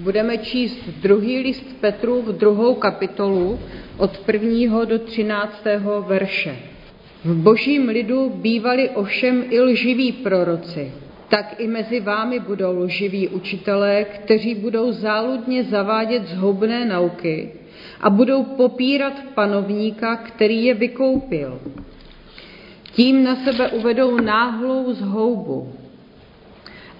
Budeme číst druhý list Petru v druhou kapitolu od prvního do třináctého verše. V božím lidu bývali ovšem i lživí proroci, tak i mezi vámi budou lživí učitelé, kteří budou záludně zavádět zhoubné nauky a budou popírat panovníka, který je vykoupil. Tím na sebe uvedou náhlou zhoubu.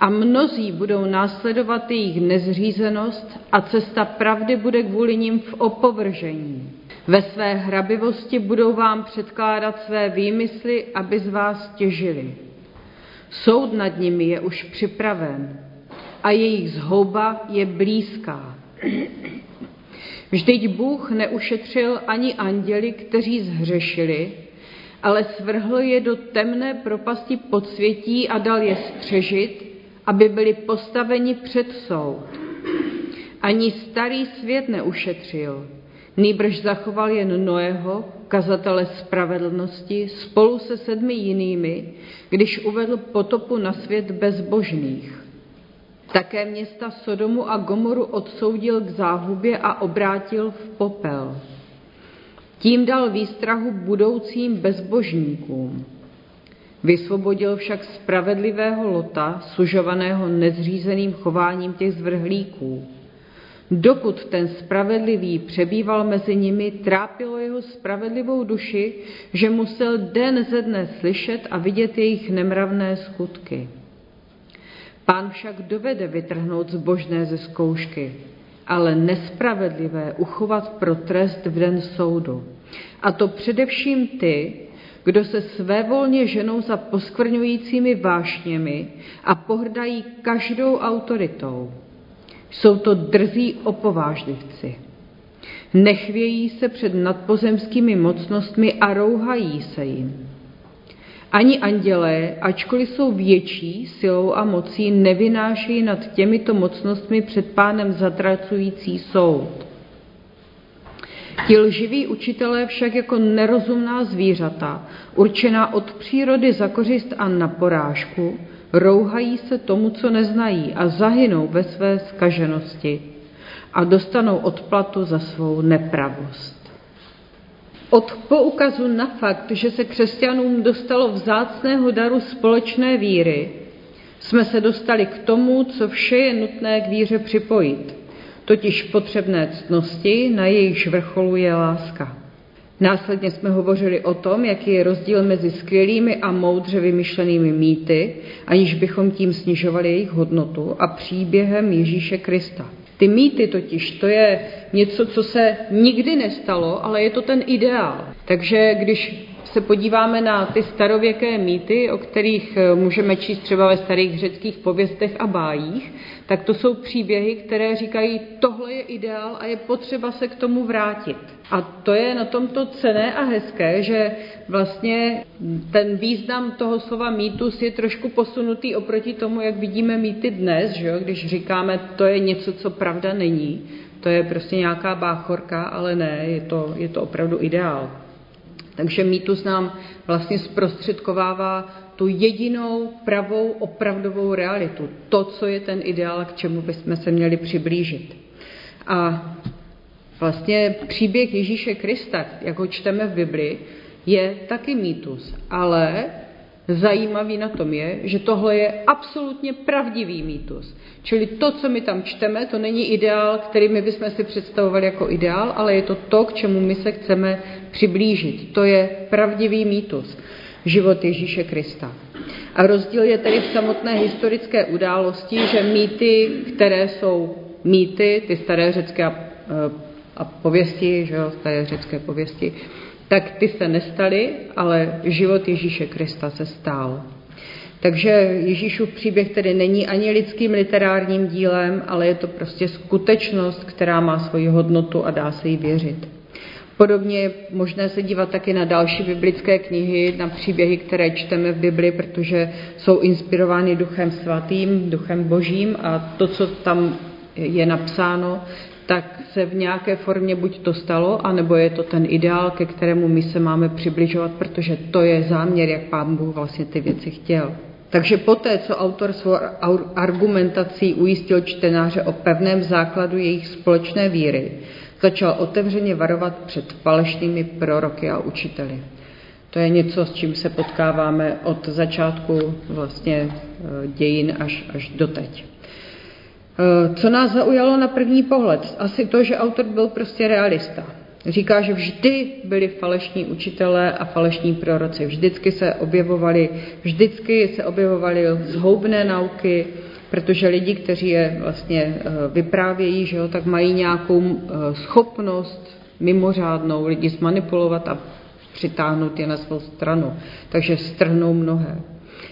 A mnozí budou následovat jejich nezřízenost a cesta pravdy bude kvůli nim v opovržení. Ve své hrabivosti budou vám předkládat své výmysly, aby z vás těžili. Soud nad nimi je už připraven a jejich zhouba je blízká. Vždyť Bůh neušetřil ani anděli, kteří zhřešili, ale svrhl je do temné propasti podsvětí a dal je střežit, aby byli postaveni před soud. Ani starý svět neušetřil, nýbrž zachoval jen Noého, kazatele spravedlnosti, spolu se sedmi jinými, když uvedl potopu na svět bezbožných. Také města Sodomu a Gomoru odsoudil k záhubě a obrátil v popel. Tím dal výstrahu budoucím bezbožníkům. Vysvobodil však spravedlivého Lota, sužovaného nezřízeným chováním těch zvrhlíků. Dokud ten spravedlivý přebýval mezi nimi, trápilo jeho spravedlivou duši, že musel den ze dne slyšet a vidět jejich nemravné skutky. Pán však dovede vytrhnout zbožné ze zkoušky, ale nespravedlivé uchovat pro trest v den soudu. A to především ty, kdo se svévolně ženou za poskvrňujícími vášněmi a pohrdají každou autoritou. Jsou to drzí opovážlivci. Nechvějí se před nadpozemskými mocnostmi a rouhají se jim. Ani andělé, ačkoliv jsou větší silou a mocí, nevynášejí nad těmito mocnostmi před pánem zatracující soud. Ti lživí učitelé však jako nerozumná zvířata, určená od přírody za kořist a na porážku, rouhají se tomu, co neznají a zahynou ve své skaženosti a dostanou odplatu za svou nepravost. Od poukazu na fakt, že se křesťanům dostalo vzácného daru společné víry, jsme se dostali k tomu, co vše je nutné k víře připojit, totiž potřebné ctnosti, na jejichž vrcholu je láska. Následně jsme hovořili o tom, jaký je rozdíl mezi skvělými a moudře vymyšlenými mýty, aniž bychom tím snižovali jejich hodnotu, a příběhem Ježíše Krista. Ty mýty totiž, to je něco, co se nikdy nestalo, ale je to ten ideál. Takže když se podíváme na ty starověké mýty, o kterých eh, můžeme číst třeba ve starých řeckých pověstech a bájích, tak to jsou příběhy, které říkají, tohle je ideál a je potřeba se k tomu vrátit. A to je na tomto cené a hezké, že vlastně ten význam toho slova mýtus je trošku posunutý oproti tomu, jak vidíme mýty dnes, že jo? když říkáme, to je něco, co pravda není. To je prostě nějaká báchorka, ale ne, je to, je to opravdu ideál. Takže mýtus nám vlastně zprostředkovává tu jedinou pravou opravdovou realitu. To, co je ten ideál, k čemu bychom se měli přiblížit. A vlastně příběh Ježíše Krista, jak ho čteme v Bibli, je taky mýtus. Ale zajímavý na tom je, že tohle je absolutně pravdivý mýtus. Čili to, co my tam čteme, to není ideál, který my bychom si představovali jako ideál, ale je to to, k čemu my se chceme přiblížit. To je pravdivý mýtus, život Ježíše Krista. A rozdíl je tedy v samotné historické události, že mýty, které jsou mýty, ty staré řecké a, a pověsti, že jo, staré řecké pověsti, tak ty se nestaly, ale život Ježíše Krista se stál. Takže Ježíšův příběh tedy není ani lidským literárním dílem, ale je to prostě skutečnost, která má svoji hodnotu a dá se jí věřit. Podobně je možné se dívat taky na další biblické knihy, na příběhy, které čteme v Bibli, protože jsou inspirovány Duchem Svatým, Duchem Božím a to, co tam je napsáno, tak se v nějaké formě buď to stalo, anebo je to ten ideál, ke kterému my se máme přibližovat, protože to je záměr, jak Pán Bůh vlastně ty věci chtěl. Takže poté, co autor svou argumentací ujistil čtenáře o pevném základu jejich společné víry, začal otevřeně varovat před falešnými proroky a učiteli. To je něco, s čím se potkáváme od začátku vlastně eh, dějin až, až doteď. Eh, co nás zaujalo na první pohled? Asi to, že autor byl prostě realista. Říká, že vždy byli falešní učitelé a falešní proroci. Vždycky se objevovali, vždycky se objevovaly zhoubné nauky, protože lidi, kteří je vlastně eh, vyprávějí, že jo, tak mají nějakou eh, schopnost mimořádnou lidi zmanipulovat a přitáhnout je na svou stranu. Takže strhnou mnohé.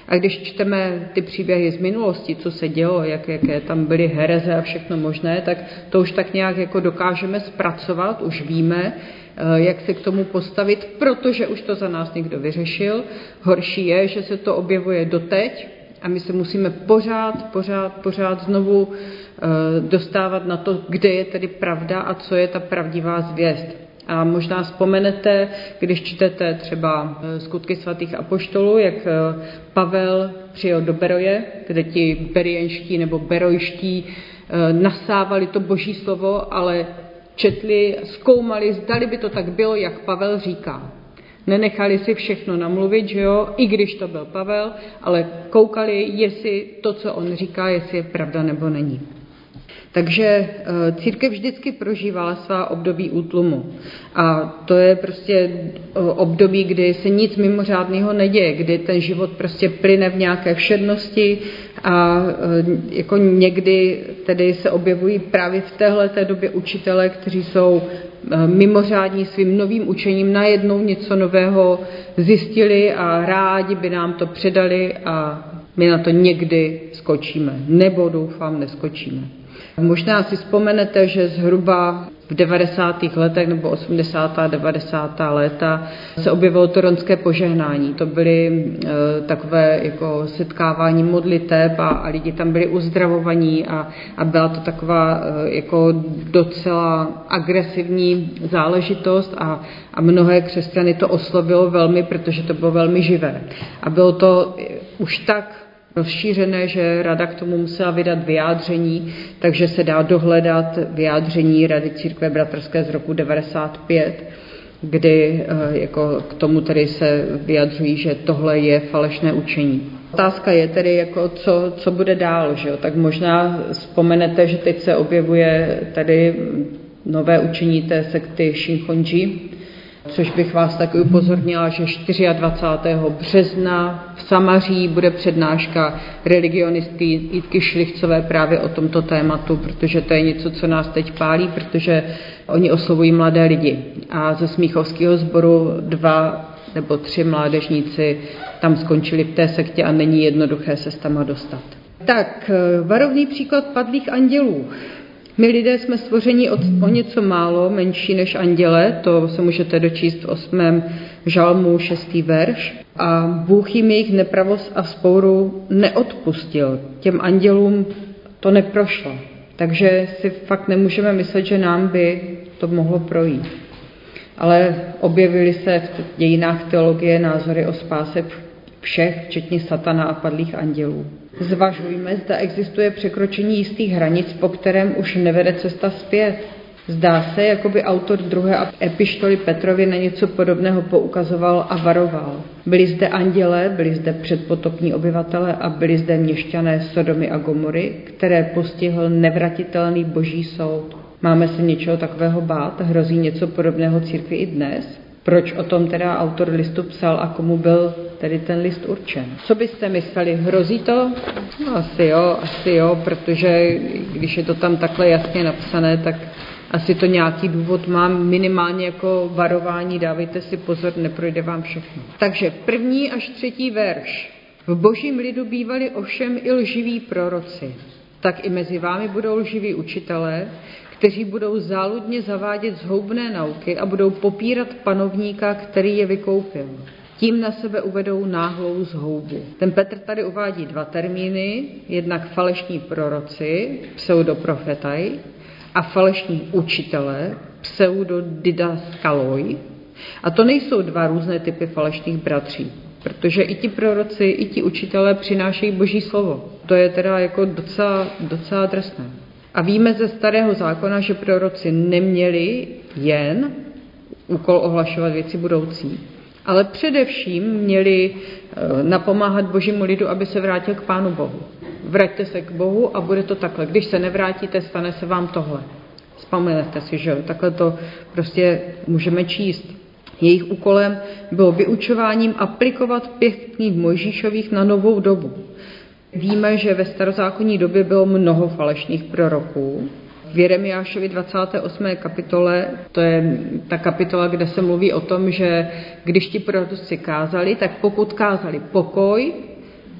A když čteme ty příběhy z minulosti, co se dělo, jak, jaké tam byly hereze a všechno možné, tak to už tak nějak jako dokážeme zpracovat, už víme, eh, jak se k tomu postavit, protože už to za nás někdo vyřešil. Horší je, že se to objevuje doteď a my se musíme pořád, pořád, pořád znovu eh, dostávat na to, kde je tedy pravda a co je ta pravdivá zvěst. A možná vzpomenete, když čtete třeba eh, skutky svatých apoštolů, jak eh, Pavel přijel do Beroje, kde ti berienští nebo berojští eh, nasávali to boží slovo, ale četli, zkoumali, zdali by to tak bylo, jak Pavel říká. Nenechali si všechno namluvit, že jo, i když to byl Pavel, ale koukali, jestli to, co on říká, jestli je pravda nebo není. Takže eh, církev vždycky prožívala svá období útlumu. A to je prostě eh, období, kdy se nic mimořádného neděje, kdy ten život prostě plyne v nějaké všednosti a eh, jako někdy tedy se objevují právě v téhle té době učitele, kteří jsou mimořádní svým novým učením, najednou něco nového zjistili a rádi by nám to předali a my na to někdy skočíme. Nebo doufám, neskočíme. Možná si vzpomenete, že zhruba v 90. letech nebo 80. a 90. léta se objevilo toronské požehnání. To byly e, takové jako setkávání modliteb a, a lidi tam byli uzdravovaní a, a byla to taková e, jako docela agresivní záležitost a, a mnohé křesťany to oslovilo velmi, protože to bylo velmi živé. A bylo to už tak rozšířené, že rada k tomu musela vydat vyjádření, takže se dá dohledat vyjádření Rady církve bratrské z roku 95, kdy eh, jako k tomu tedy se vyjadřují, že tohle je falešné učení. Otázka je tedy, jako co, co bude dál. Že jo? Tak možná vzpomenete, že teď se objevuje tady nové učení té sekty Shinkonji, což bych vás taky upozornila, že 24. března v Samaří bude přednáška religionistky Jitky Šlichcové právě o tomto tématu, protože to je něco, co nás teď pálí, protože oni oslovují mladé lidi. A ze Smíchovského sboru dva nebo tři mládežníci tam skončili v té sektě a není jednoduché se tam dostat. Tak, varovný příklad padlých andělů. My lidé jsme stvořeni od, o něco málo menší než anděle, to se můžete dočíst v 8. žalmu 6. verš. A Bůh jim jejich nepravost a spouru neodpustil. Těm andělům to neprošlo. Takže si fakt nemůžeme myslet, že nám by to mohlo projít. Ale objevily se v dějinách teologie názory o spáse všech, včetně satana a padlých andělů. Zvažujme, zda existuje překročení jistých hranic, po kterém už nevede cesta zpět. Zdá se, jako by autor druhé epištoly Petrovi na něco podobného poukazoval a varoval. Byli zde andělé, byli zde předpotopní obyvatele a byli zde měšťané Sodomy a Gomory, které postihl nevratitelný boží soud. Máme se něčeho takového bát? Hrozí něco podobného církvi i dnes? Proč o tom teda autor listu psal a komu byl tedy ten list určen? Co byste mysleli, hrozí to? No, asi jo, asi jo, protože když je to tam takhle jasně napsané, tak asi to nějaký důvod má minimálně jako varování, dávejte si pozor, neprojde vám všechno. Takže první až třetí verš. V božím lidu bývali ovšem i lživí proroci, tak i mezi vámi budou lživí učitelé, kteří budou záludně zavádět zhoubné nauky a budou popírat panovníka, který je vykoupil. Tím na sebe uvedou náhlou zhoubu. Ten Petr tady uvádí dva termíny, jednak falešní proroci, pseudoprofetaj, a falešní učitele, pseudodidaskaloj. A to nejsou dva různé typy falešných bratří. protože i ti proroci, i ti učitelé přinášejí boží slovo. To je teda jako docela, docela trestné. A víme ze starého zákona, že proroci neměli jen úkol ohlašovat věci budoucí, ale především měli eh, napomáhat božímu lidu, aby se vrátil k Pánu Bohu. Vraťte se k Bohu a bude to takhle. Když se nevrátíte, stane se vám tohle. Vzpomenete si, že takhle to prostě můžeme číst. Jejich úkolem bylo vyučováním aplikovat pět knih Mojžíšových na novou dobu. Víme, že ve starozákonní době bylo mnoho falešných proroků. V Jeremiášovi 28. kapitole, to je ta kapitola, kde se mluví o tom, že když ti proroci kázali, tak pokud kázali pokoj,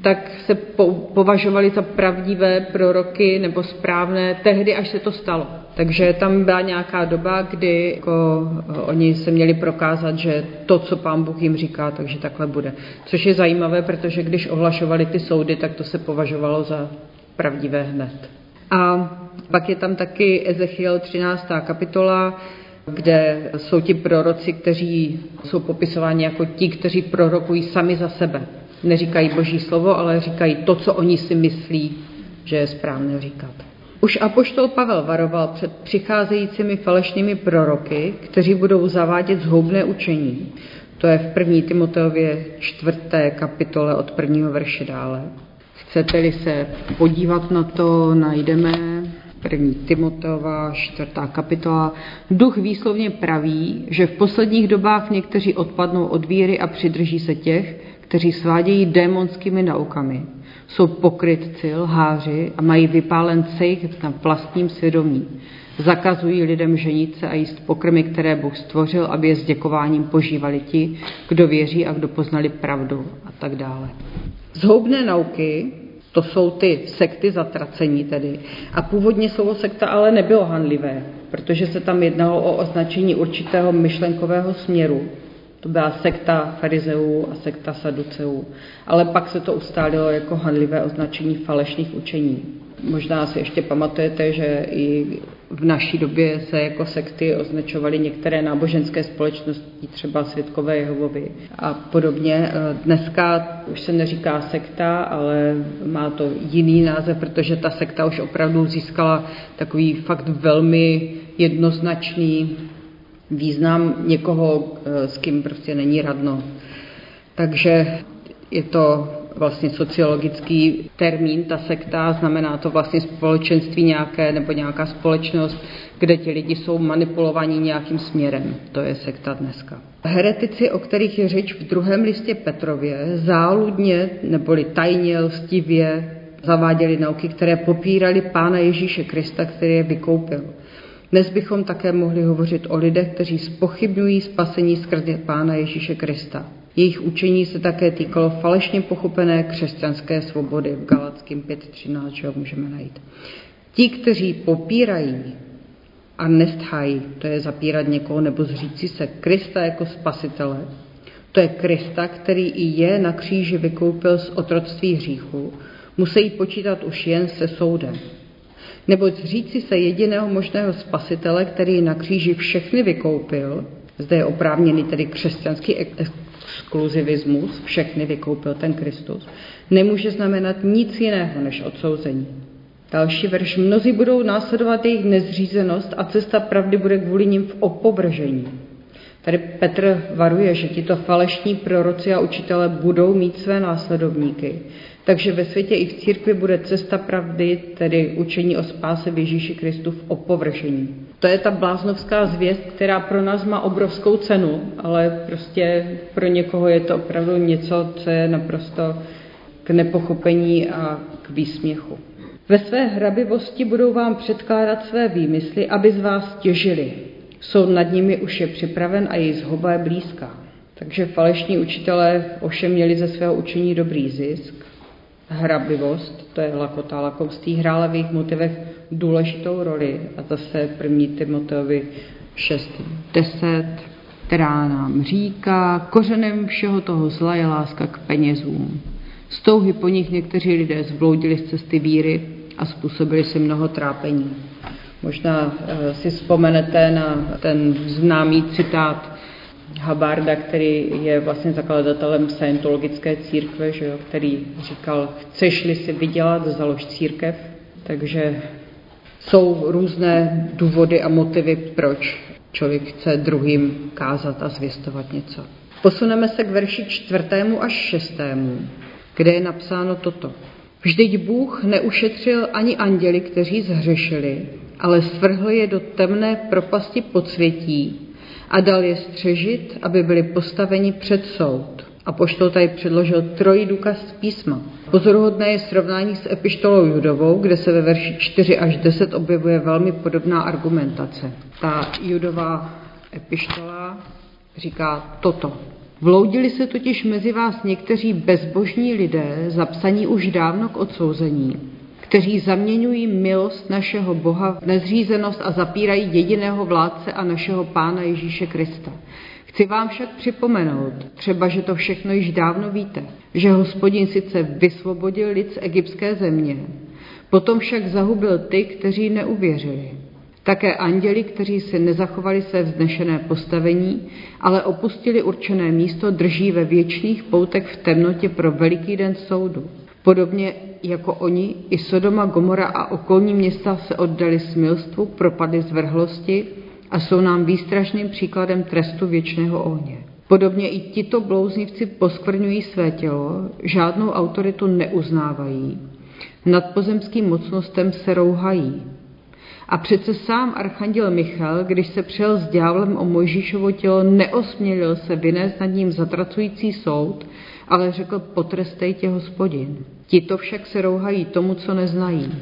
tak se považovali za pravdivé proroky nebo správné tehdy, až se to stalo. Takže tam byla nějaká doba, kdy jako, eh, oni se měli prokázat, že to, co pán Bůh jim říká, takže takhle bude. Což je zajímavé, protože když ohlašovali ty soudy, tak to se považovalo za pravdivé hned. A pak je tam taky Ezechiel 13. kapitola, kde jsou ti proroci, kteří jsou popisováni jako ti, kteří prorokují sami za sebe. Neříkají boží slovo, ale říkají to, co oni si myslí, že je správné říkat. Už apoštol Pavel varoval před přicházejícími falešnými proroky, kteří budou zavádět zhoubné učení. To je v 1. Timoteově 4. kapitole od prvního verše dále. Chcete-li se podívat na to, najdeme první Timoteova, čtvrtá kapitola. Duch výslovně praví, že v posledních dobách někteří odpadnou od víry a přidrží se těch, kteří svádějí démonskými naukami. Jsou pokrytci, lháři a mají vypálen cejch na vlastním svědomí. Zakazují lidem ženit se a jíst pokrmy, které Bůh stvořil, aby je s děkováním požívali ti, kdo věří a kdo poznali pravdu a tak dále. Zhoubné nauky, to jsou ty sekty zatracení tedy. A původně slovo sekta ale nebylo hanlivé, protože se tam jednalo o označení určitého myšlenkového směru, to byla sekta farizeů a sekta saduceů. Ale pak se to ustálilo jako hanlivé označení falešných učení. Možná si ještě pamatujete, že i v naší době se jako sekty označovaly některé náboženské společnosti, třeba Světkové Jehovovi a podobně. Dneska už se neříká sekta, ale má to jiný název, protože ta sekta už opravdu získala takový fakt velmi jednoznačný význam někoho, eh, s kým prostě není radno. Takže je to vlastně sociologický termín, ta sekta, znamená to vlastně společenství nějaké nebo nějaká společnost, kde ti lidi jsou manipulovaní nějakým směrem. To je sekta dneska. Heretici, o kterých je řeč v druhém listě Petrově, záludně neboli tajně, lstivě zaváděli nauky, které popírali Pána Ježíše Krista, který je vykoupil. Dnes bychom také mohli hovořit o lidech, kteří spochybňují spasení skrze Pána Ježíše Krista. Jejich učení se také týkalo falešně pochopené křesťanské svobody v Galackým 5.13, že ho můžeme najít. Ti, kteří popírají a nesthají, to je zapírat někoho nebo zříci se Krista jako spasitele, to je Krista, který i je na kříži vykoupil z otroctví hříchu, musí počítat už jen se soudem. Neboť zříci se jediného možného spasitele, který na kříži všechny vykoupil, zde je oprávněný tedy křesťanský exkluzivismus, všechny vykoupil ten Kristus, nemůže znamenat nic jiného než odsouzení. Další verš. Mnozí budou následovat jejich nezřízenost a cesta pravdy bude kvůli nim v opovržení. Tady Petr varuje, že tito falešní proroci a učitele budou mít své následovníky. Takže ve světě i v církvi bude cesta pravdy, tedy učení o spáse v Ježíši Kristu v opovržení. To je ta bláznovská zvěst, která pro nás má obrovskou cenu, ale prostě pro někoho je to opravdu něco, co je naprosto k nepochopení a k výsměchu. Ve své hrabivosti budou vám předkládat své výmysly, aby z vás těžili. Soud nad nimi už je připraven a její zhoba je blízká. Takže falešní učitelé ovšem měli ze svého učení dobrý zisk, hrabivost, to je lakota, lakomství, hrála v jejich motivech důležitou roli. A zase první Timoteovi 6.10, která nám říká, kořenem všeho toho zla je láska k penězům. Z touhy po nich někteří lidé zbloudili z cesty víry a způsobili si mnoho trápení. Možná eh, si vzpomenete na ten známý citát Habarda, který je vlastně zakladatelem scientologické církve, že jo, který říkal, chceš-li si vydělat, založ církev. Takže jsou různé důvody a motivy, proč člověk chce druhým kázat a zvěstovat něco. Posuneme se k verši čtvrtému až šestému, kde je napsáno toto. Vždyť Bůh neušetřil ani anděli, kteří zhřešili, ale svrhl je do temné propasti podsvětí a dal je střežit, aby byli postaveni před soud. A poštol tady předložil trojí důkaz z písma. Pozoruhodné je srovnání s epištolou Judovou, kde se ve verši 4 až 10 objevuje velmi podobná argumentace. Ta Judová epištola říká toto. Vloudili se totiž mezi vás někteří bezbožní lidé, zapsaní už dávno k odsouzení, kteří zaměňují milost našeho Boha v nezřízenost a zapírají jediného vládce a našeho Pána Ježíše Krista. Chci vám však připomenout, třeba, že to všechno již dávno víte, že hospodin sice vysvobodil lid z egyptské země, potom však zahubil ty, kteří neuvěřili. Také anděli, kteří si nezachovali své vznešené postavení, ale opustili určené místo, drží ve věčných poutech v temnotě pro veliký den soudu. Podobně jako oni, i Sodoma, Gomora a okolní města se oddali smilstvu, propadly zvrhlosti a jsou nám výstražným příkladem trestu věčného ohně. Podobně i tito blouznivci poskvrňují své tělo, žádnou autoritu neuznávají, nad pozemským mocnostem se rouhají, a přece sám archanděl Michal, když se přel s ďáblem o Mojžíšovo tělo, neosmělil se vynést nad ním zatracující soud, ale řekl, potrestej tě hospodin. Tito však se rouhají tomu, co neznají.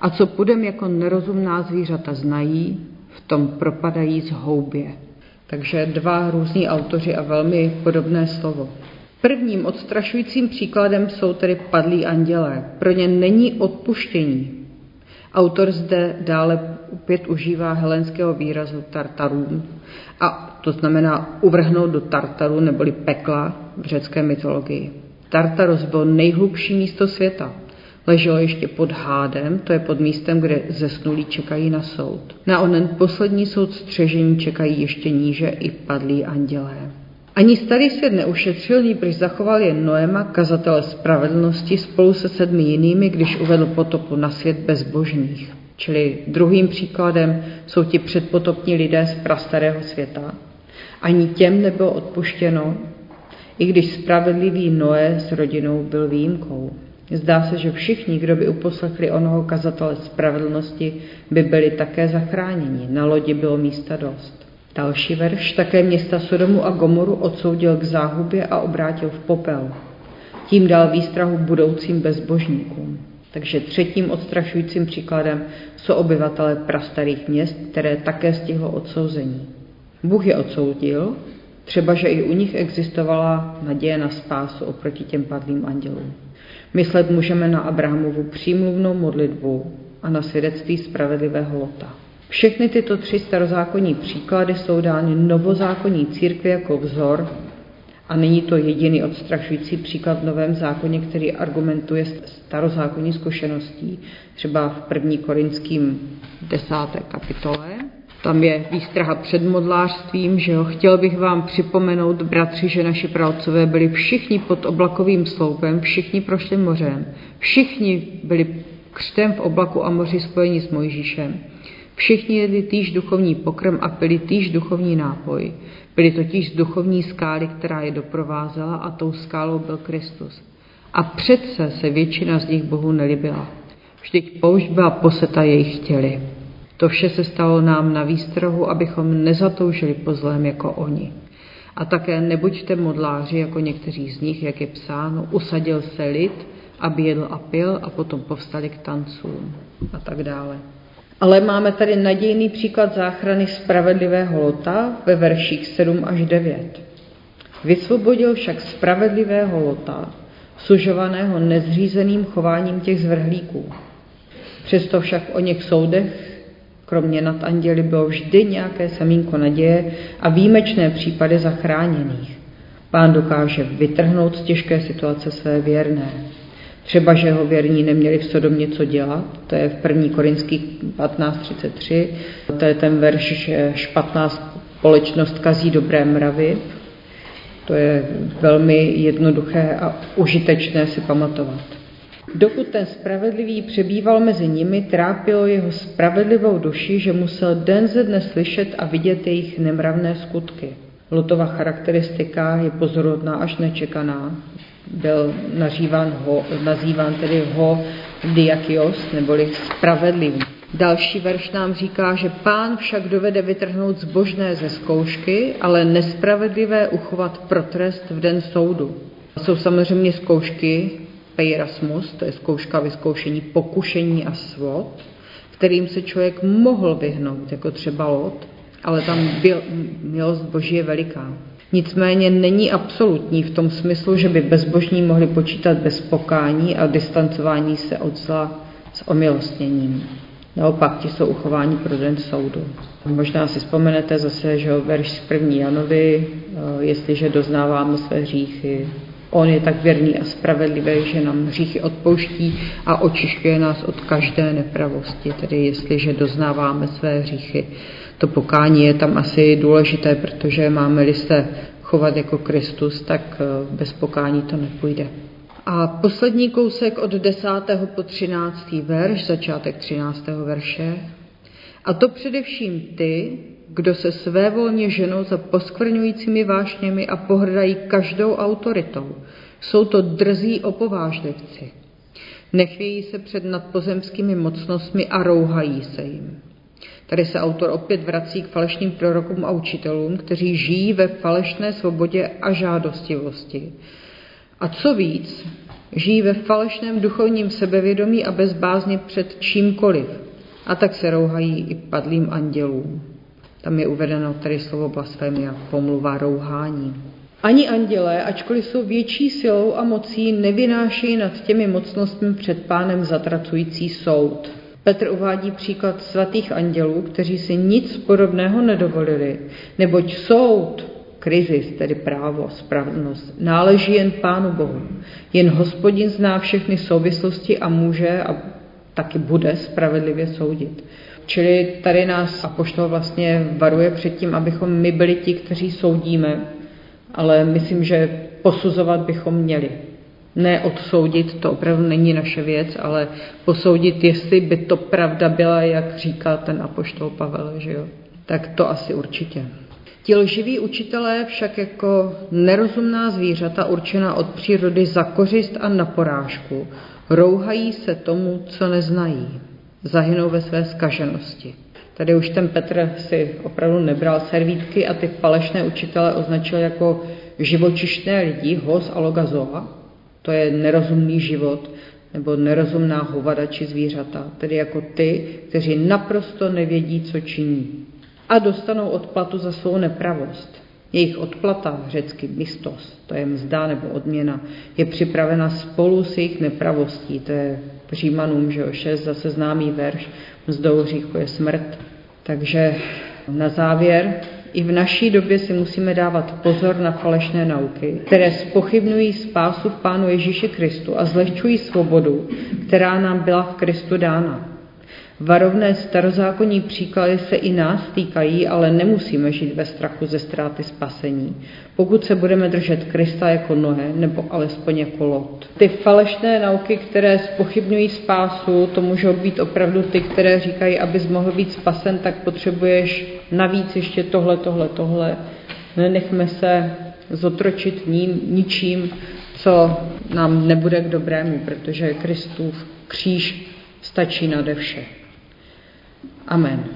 A co půjdem jako nerozumná zvířata znají, v tom propadají z houbě. Takže dva různí autoři a velmi podobné slovo. Prvním odstrašujícím příkladem jsou tedy padlí andělé. Pro ně není odpuštění, Autor zde dále opět užívá helenského výrazu tartarům, a to znamená uvrhnout do tartaru neboli pekla v řecké mytologii. Tartaros byl nejhlubší místo světa. Leželo ještě pod hádem, to je pod místem, kde zesnulí čekají na soud. Na onen poslední soud střežení čekají ještě níže i padlí andělé. Ani starý svět neušetřil, nýbrž zachoval jen Noema, kazatele spravedlnosti, spolu se sedmi jinými, když uvedl potopu na svět bezbožných. Čili druhým příkladem jsou ti předpotopní lidé z prastarého světa. Ani těm nebylo odpuštěno, i když spravedlivý Noé s rodinou byl výjimkou. Zdá se, že všichni, kdo by uposlechli onoho kazatele spravedlnosti, by byli také zachráněni. Na lodi bylo místa dost. Další verš, také města Sodomu a Gomoru odsoudil k záhubě a obrátil v popel. Tím dal výstrahu budoucím bezbožníkům. Takže třetím odstrašujícím příkladem jsou obyvatele prastarých měst, které také stihlo odsouzení. Bůh je odsoudil, třeba že i u nich existovala naděje na spásu oproti těm padlým andělům. Myslet můžeme na Abrahamovu přímluvnou modlitbu a na svědectví spravedlivého Lota. Všechny tyto tři starozákonní příklady jsou dány novozákonní církvi jako vzor a není to jediný odstrašující příklad v Novém zákoně, který argumentuje starozákonní zkušeností. Třeba v první korinským desáté kapitole. Tam je výstraha před modlářstvím, že jo. Chtěl bych vám připomenout, bratři, že naši pravcové byli všichni pod oblakovým sloupem, všichni prošli mořem, všichni byli křtem v oblaku a moři spojeni s Mojžíšem. Všichni jedli týž duchovní pokrm a pili týž duchovní nápoj. Byli totiž z duchovní skály, která je doprovázela a tou skálou byl Kristus. A přece se většina z nich Bohu nelibila. Vždyť poušť byla poseta jejich chtěli. To vše se stalo nám na výstrahu, abychom nezatoužili po zlém jako oni. A také nebuďte modláři, jako někteří z nich, jak je psáno, usadil se lid, aby jedl a pil a potom povstali k tancům a tak dále. Ale máme tady nadějný příklad záchrany spravedlivého Lota ve verších 7 až 9. Vysvobodil však spravedlivého Lota, sužovaného nezřízeným chováním těch zvrhlíků. Přesto však o něch soudech, kromě nad anděli, bylo vždy nějaké samínko naděje a výjimečné případy zachráněných. Pán dokáže vytrhnout z těžké situace své věrné. Třeba, že jeho věrní neměli v Sodomě co dělat, to je v 1. Korinských 15.33, to je ten verš 15 společnost kazí dobré mravy. To je velmi jednoduché a užitečné si pamatovat. Dokud ten spravedlivý přebýval mezi nimi, trápilo jeho spravedlivou duši, že musel den ze dne slyšet a vidět jejich nemravné skutky. Lotova charakteristika je pozorodná až nečekaná. Byl nažíván ho, nazýván tedy ho diakios, neboli spravedlivý. Další verš nám říká, že pán však dovede vytrhnout zbožné ze zkoušky, ale nespravedlivé uchovat pro trest v den soudu. Jsou samozřejmě zkoušky, peirasmus, to je zkouška vyzkoušení pokušení a svod, kterým se člověk mohl vyhnout, jako třeba Lot, ale tam byl, milost Boží je veliká. Nicméně není absolutní v tom smyslu, že by bezbožní mohli počítat bez pokání a distancování se od zla s omilostněním. Naopak, ti jsou uchováni pro den soudu. Možná si vzpomenete zase, že verš z první Janovi, eh, jestliže doznáváme své hříchy, on je tak věrný a spravedlivý, že nám hříchy odpouští a očišťuje nás od každé nepravosti, tedy jestliže doznáváme své hříchy. To pokání je tam asi důležité, protože máme-li se chovat jako Kristus, tak eh, bez pokání to nepůjde. A poslední kousek od 10. po 13. verš, začátek 13. verše. A to především ty, kdo se své volně ženou za poskvrňujícími vášněmi a pohrdají každou autoritou. Jsou to drzí opovážlivci. Nechvějí se před nadpozemskými mocnostmi a rouhají se jim. Tady se autor opět vrací k falešným prorokům a učitelům, kteří žijí ve falešné svobodě a žádostivosti. A co víc, žijí ve falešném duchovním sebevědomí a bezbázně před čímkoliv. A tak se rouhají i padlým andělům. Tam je uvedeno tady slovo blasfémia, pomluva rouhání. Ani andělé, ačkoliv jsou větší silou a mocí, nevynášejí nad těmi mocnostmi před pánem zatracující soud. Petr uvádí příklad svatých andělů, kteří si nic podobného nedovolili, neboť soud, krizis, tedy právo, spravedlnost, náleží jen Pánu Bohu. Jen hospodin zná všechny souvislosti a může a taky bude spravedlivě soudit. Čili tady nás apoštol vlastně varuje před tím, abychom my byli ti, kteří soudíme, ale myslím, že posuzovat bychom měli. Ne odsoudit, to opravdu není naše věc, ale posoudit, jestli by to pravda byla, jak říká ten apoštol Pavel, že jo? Tak to asi určitě. Ti lživí učitelé však jako nerozumná zvířata určená od přírody za kořist a na porážku rouhají se tomu, co neznají. Zahynou ve své skaženosti. Tady už ten Petr si opravdu nebral servítky a ty falešné učitele označil jako živočišné lidi, hos a logazoa, to je nerozumný život, nebo nerozumná hovada či zvířata, tedy jako ty, kteří naprosto nevědí, co činí. A dostanou odplatu za svou nepravost. Jejich odplata, řecky mistos, to je mzda nebo odměna, je připravena spolu s jejich nepravostí, to je Římanům, že o 6, zase známý verš, mzdou hříchu je smrt. Takže na závěr i v naší době si musíme dávat pozor na falešné nauky, které spochybnují spásu v Pánu Ježíši Kristu a zlehčují svobodu, která nám byla v Kristu dána. Varovné starozákonní příklady se i nás týkají, ale nemusíme žít ve strachu ze ztráty spasení, pokud se budeme držet Krista jako Noé, nebo alespoň jako Lot. Ty falešné nauky, které spochybňují spásu, to můžou být opravdu ty, které říkají, abys mohl být spasen, tak potřebuješ navíc ještě tohle, tohle, tohle. Nenechme se zotročit ním, ničím, co nám nebude k dobrému, protože Kristův kříž stačí nade vše. Amen.